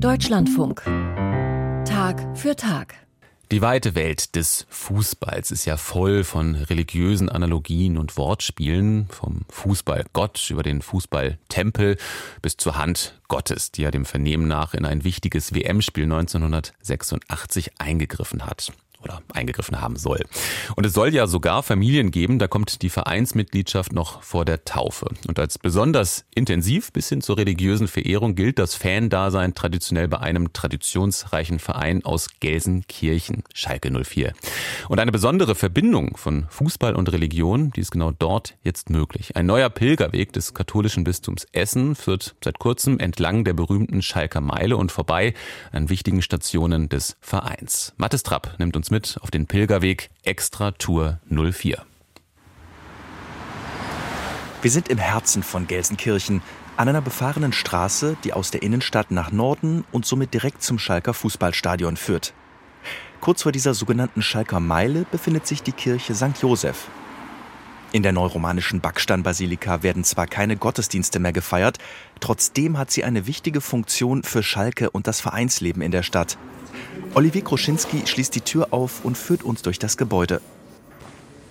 Deutschlandfunk. Tag für Tag. Die weite Welt des Fußballs ist ja voll von religiösen Analogien und Wortspielen, vom Fußballgott über den Fußballtempel bis zur Hand Gottes, die ja dem Vernehmen nach in ein wichtiges WM-Spiel 1986 eingegriffen hat oder eingegriffen haben soll. Und es soll ja sogar Familien geben, da kommt die Vereinsmitgliedschaft noch vor der Taufe. Und als besonders intensiv bis hin zur religiösen Verehrung gilt das Fan-Dasein traditionell bei einem traditionsreichen Verein aus Gelsenkirchen, Schalke 04. Und eine besondere Verbindung von Fußball und Religion, die ist genau dort jetzt möglich. Ein neuer Pilgerweg des katholischen Bistums Essen führt seit kurzem entlang der berühmten Schalker Meile und vorbei an wichtigen Stationen des Vereins. Mattes Trapp nimmt uns mit auf den Pilgerweg Extra Tour 04. Wir sind im Herzen von Gelsenkirchen, an einer befahrenen Straße, die aus der Innenstadt nach Norden und somit direkt zum Schalker Fußballstadion führt. Kurz vor dieser sogenannten Schalker Meile befindet sich die Kirche St. Josef. In der neuromanischen Backsteinbasilika werden zwar keine Gottesdienste mehr gefeiert, trotzdem hat sie eine wichtige Funktion für Schalke und das Vereinsleben in der Stadt. Olivier Kroschinski schließt die Tür auf und führt uns durch das Gebäude.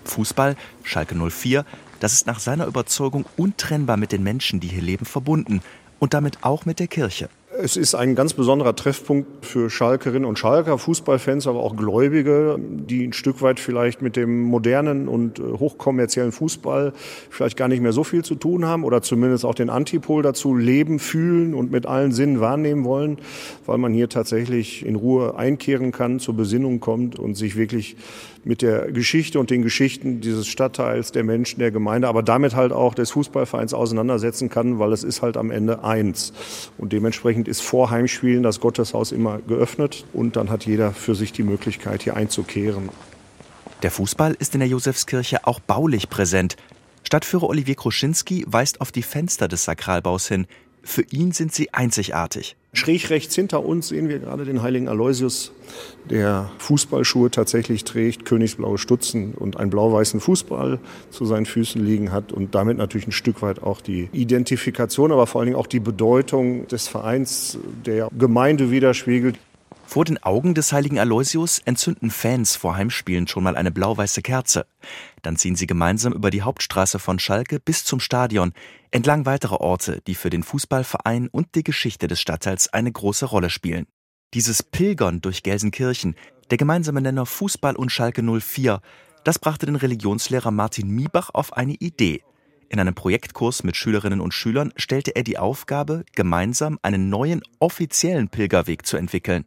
Fußball, Schalke 04, das ist nach seiner Überzeugung untrennbar mit den Menschen, die hier leben, verbunden und damit auch mit der Kirche. Es ist ein ganz besonderer Treffpunkt für Schalkerinnen und Schalker, Fußballfans, aber auch Gläubige, die ein Stück weit vielleicht mit dem modernen und äh, hochkommerziellen Fußball vielleicht gar nicht mehr so viel zu tun haben oder zumindest auch den Antipol dazu leben, fühlen und mit allen Sinnen wahrnehmen wollen, weil man hier tatsächlich in Ruhe einkehren kann, zur Besinnung kommt und sich wirklich mit der Geschichte und den Geschichten dieses Stadtteils, der Menschen, der Gemeinde, aber damit halt auch des Fußballvereins auseinandersetzen kann, weil es ist halt am Ende eins. Und dementsprechend ist vor Heimspielen das Gotteshaus immer geöffnet und dann hat jeder für sich die Möglichkeit, hier einzukehren. Der Fußball ist in der Josefskirche auch baulich präsent. Stadtführer Olivier Kroschinski weist auf die Fenster des Sakralbaus hin. Für ihn sind sie einzigartig. Schräg rechts hinter uns sehen wir gerade den heiligen Aloysius, der Fußballschuhe tatsächlich trägt, königsblaue Stutzen und einen blau-weißen Fußball zu seinen Füßen liegen hat und damit natürlich ein Stück weit auch die Identifikation, aber vor allen Dingen auch die Bedeutung des Vereins, der Gemeinde widerspiegelt. Vor den Augen des heiligen Aloysius entzünden Fans vor Heimspielen schon mal eine blau-weiße Kerze. Dann ziehen sie gemeinsam über die Hauptstraße von Schalke bis zum Stadion, entlang weiterer Orte, die für den Fußballverein und die Geschichte des Stadtteils eine große Rolle spielen. Dieses Pilgern durch Gelsenkirchen, der gemeinsame Nenner Fußball und Schalke 04, das brachte den Religionslehrer Martin Miebach auf eine Idee. In einem Projektkurs mit Schülerinnen und Schülern stellte er die Aufgabe, gemeinsam einen neuen offiziellen Pilgerweg zu entwickeln.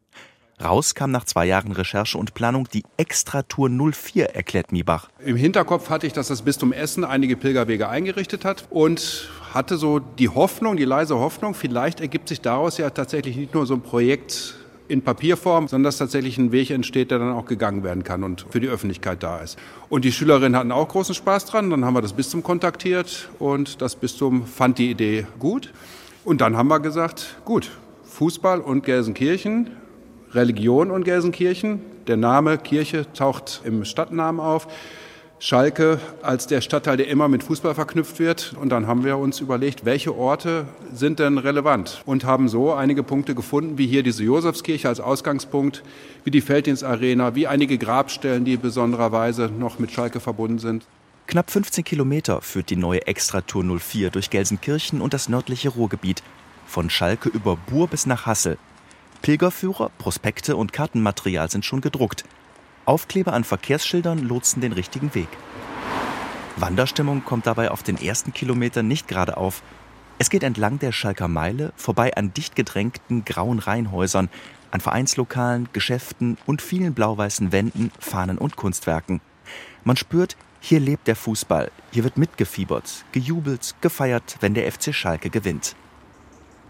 Raus kam nach zwei Jahren Recherche und Planung die Extra-Tour 04, erklärt Miebach. Im Hinterkopf hatte ich, dass das Bistum Essen einige Pilgerwege eingerichtet hat und hatte so die Hoffnung, die leise Hoffnung, vielleicht ergibt sich daraus ja tatsächlich nicht nur so ein Projekt in Papierform, sondern dass tatsächlich ein Weg entsteht, der dann auch gegangen werden kann und für die Öffentlichkeit da ist. Und die Schülerinnen hatten auch großen Spaß dran. Dann haben wir das Bistum kontaktiert und das Bistum fand die Idee gut. Und dann haben wir gesagt, gut, Fußball und Gelsenkirchen Religion und Gelsenkirchen. Der Name Kirche taucht im Stadtnamen auf. Schalke als der Stadtteil, der immer mit Fußball verknüpft wird. Und dann haben wir uns überlegt, welche Orte sind denn relevant und haben so einige Punkte gefunden, wie hier diese Josefskirche als Ausgangspunkt, wie die Felddienstarena, wie einige Grabstellen, die besondererweise noch mit Schalke verbunden sind. Knapp 15 Kilometer führt die neue Extratour 04 durch Gelsenkirchen und das nördliche Ruhrgebiet. Von Schalke über Buhr bis nach Hassel. Pilgerführer, Prospekte und Kartenmaterial sind schon gedruckt. Aufkleber an Verkehrsschildern lotsen den richtigen Weg. Wanderstimmung kommt dabei auf den ersten Kilometern nicht gerade auf. Es geht entlang der Schalker Meile, vorbei an dicht gedrängten grauen Reihenhäusern, an Vereinslokalen, Geschäften und vielen blau-weißen Wänden, Fahnen und Kunstwerken. Man spürt, hier lebt der Fußball, hier wird mitgefiebert, gejubelt, gefeiert, wenn der FC Schalke gewinnt.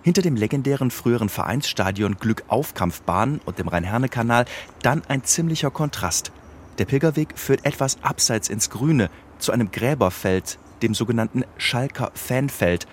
Hinter dem legendären früheren Vereinsstadion Glückaufkampfbahn und dem Rhein-Herne-Kanal dann ein ziemlicher Kontrast. Der Pilgerweg führt etwas abseits ins Grüne, zu einem Gräberfeld, dem sogenannten Schalker Fanfeld.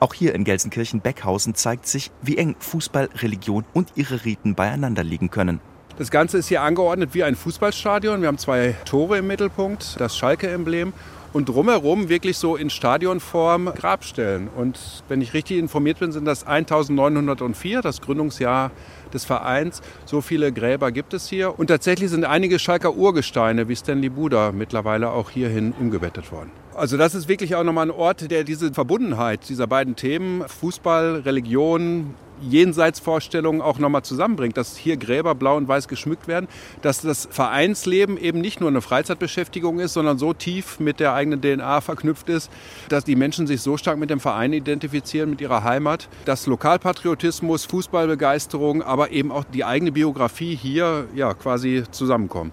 Auch hier in Gelsenkirchen-Beckhausen zeigt sich, wie eng Fußball, Religion und ihre Riten beieinander liegen können. Das Ganze ist hier angeordnet wie ein Fußballstadion. Wir haben zwei Tore im Mittelpunkt, das Schalke-Emblem und drumherum wirklich so in Stadionform Grabstellen. Und wenn ich richtig informiert bin, sind das 1904, das Gründungsjahr des Vereins. So viele Gräber gibt es hier. Und tatsächlich sind einige Schalker Urgesteine wie Stanley Buda mittlerweile auch hierhin umgebettet worden. Also das ist wirklich auch nochmal ein Ort, der diese Verbundenheit dieser beiden Themen, Fußball, Religion, Jenseitsvorstellungen auch nochmal zusammenbringt, dass hier Gräber blau und weiß geschmückt werden, dass das Vereinsleben eben nicht nur eine Freizeitbeschäftigung ist, sondern so tief mit der eigenen DNA verknüpft ist, dass die Menschen sich so stark mit dem Verein identifizieren, mit ihrer Heimat, dass Lokalpatriotismus, Fußballbegeisterung, aber eben auch die eigene Biografie hier ja quasi zusammenkommen.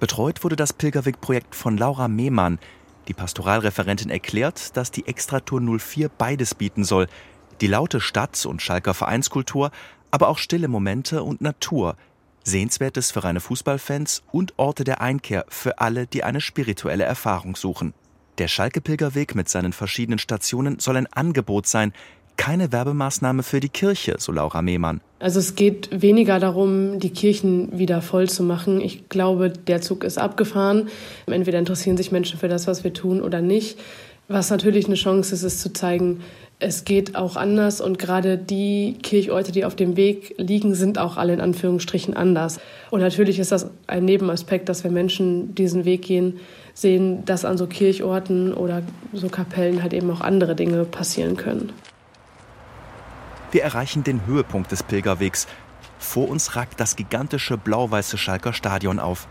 Betreut wurde das Pilgerweg-Projekt von Laura Mehmann. Die Pastoralreferentin erklärt, dass die Extratour 04 beides bieten soll – die laute Stadt- und Schalker Vereinskultur, aber auch stille Momente und Natur, Sehenswertes für reine Fußballfans und Orte der Einkehr für alle, die eine spirituelle Erfahrung suchen. Der Schalke-Pilgerweg mit seinen verschiedenen Stationen soll ein Angebot sein, keine Werbemaßnahme für die Kirche, so Laura Mehmann. Also es geht weniger darum, die Kirchen wieder voll zu machen. Ich glaube, der Zug ist abgefahren. Entweder interessieren sich Menschen für das, was wir tun oder nicht. Was natürlich eine Chance ist, ist zu zeigen, es geht auch anders und gerade die Kirchorte, die auf dem Weg liegen, sind auch alle in Anführungsstrichen anders. Und natürlich ist das ein Nebenaspekt, dass wenn Menschen diesen Weg gehen, sehen, dass an so Kirchorten oder so Kapellen halt eben auch andere Dinge passieren können. Wir erreichen den Höhepunkt des Pilgerwegs. Vor uns ragt das gigantische blau-weiße Schalker Stadion auf.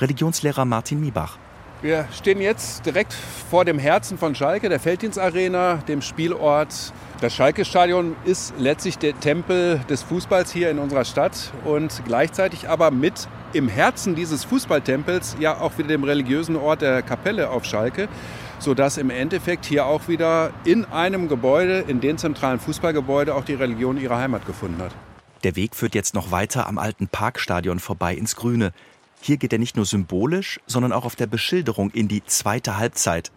Religionslehrer Martin Miebach. Wir stehen jetzt direkt vor dem Herzen von Schalke, der Felddienstarena, dem Spielort. Das Schalke-Stadion ist letztlich der Tempel des Fußballs hier in unserer Stadt und gleichzeitig aber mit im Herzen dieses Fußballtempels ja auch wieder dem religiösen Ort der Kapelle auf Schalke, sodass im Endeffekt hier auch wieder in einem Gebäude, in dem zentralen Fußballgebäude, auch die Religion ihre Heimat gefunden hat. Der Weg führt jetzt noch weiter am alten Parkstadion vorbei ins Grüne. Hier geht er nicht nur symbolisch, sondern auch auf der Beschilderung in die zweite Halbzeit.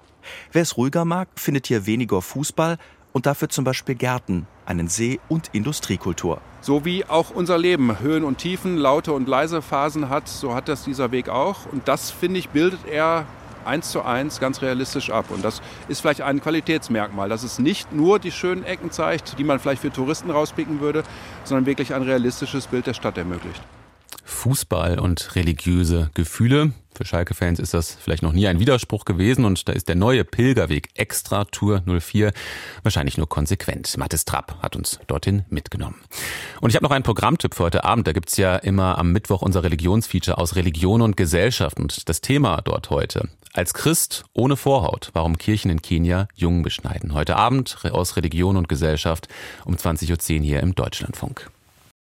Wer es ruhiger mag, findet hier weniger Fußball und dafür zum Beispiel Gärten, einen See und Industriekultur. So wie auch unser Leben Höhen und Tiefen, laute und leise Phasen hat, so hat das dieser Weg auch. Und das, finde ich, bildet er eins zu eins ganz realistisch ab. Und das ist vielleicht ein Qualitätsmerkmal, dass es nicht nur die schönen Ecken zeigt, die man vielleicht für Touristen rauspicken würde, sondern wirklich ein realistisches Bild der Stadt ermöglicht. Fußball und religiöse Gefühle. Für Schalke-Fans ist das vielleicht noch nie ein Widerspruch gewesen und da ist der neue Pilgerweg Extra Tour 04 wahrscheinlich nur konsequent. Mathis Trapp hat uns dorthin mitgenommen. Und ich habe noch einen Programmtipp für heute Abend. Da gibt's ja immer am Mittwoch unser Religionsfeature aus Religion und Gesellschaft und das Thema dort heute. Als Christ ohne Vorhaut, warum Kirchen in Kenia Jungen beschneiden. Heute Abend aus Religion und Gesellschaft um 20.10 Uhr hier im Deutschlandfunk.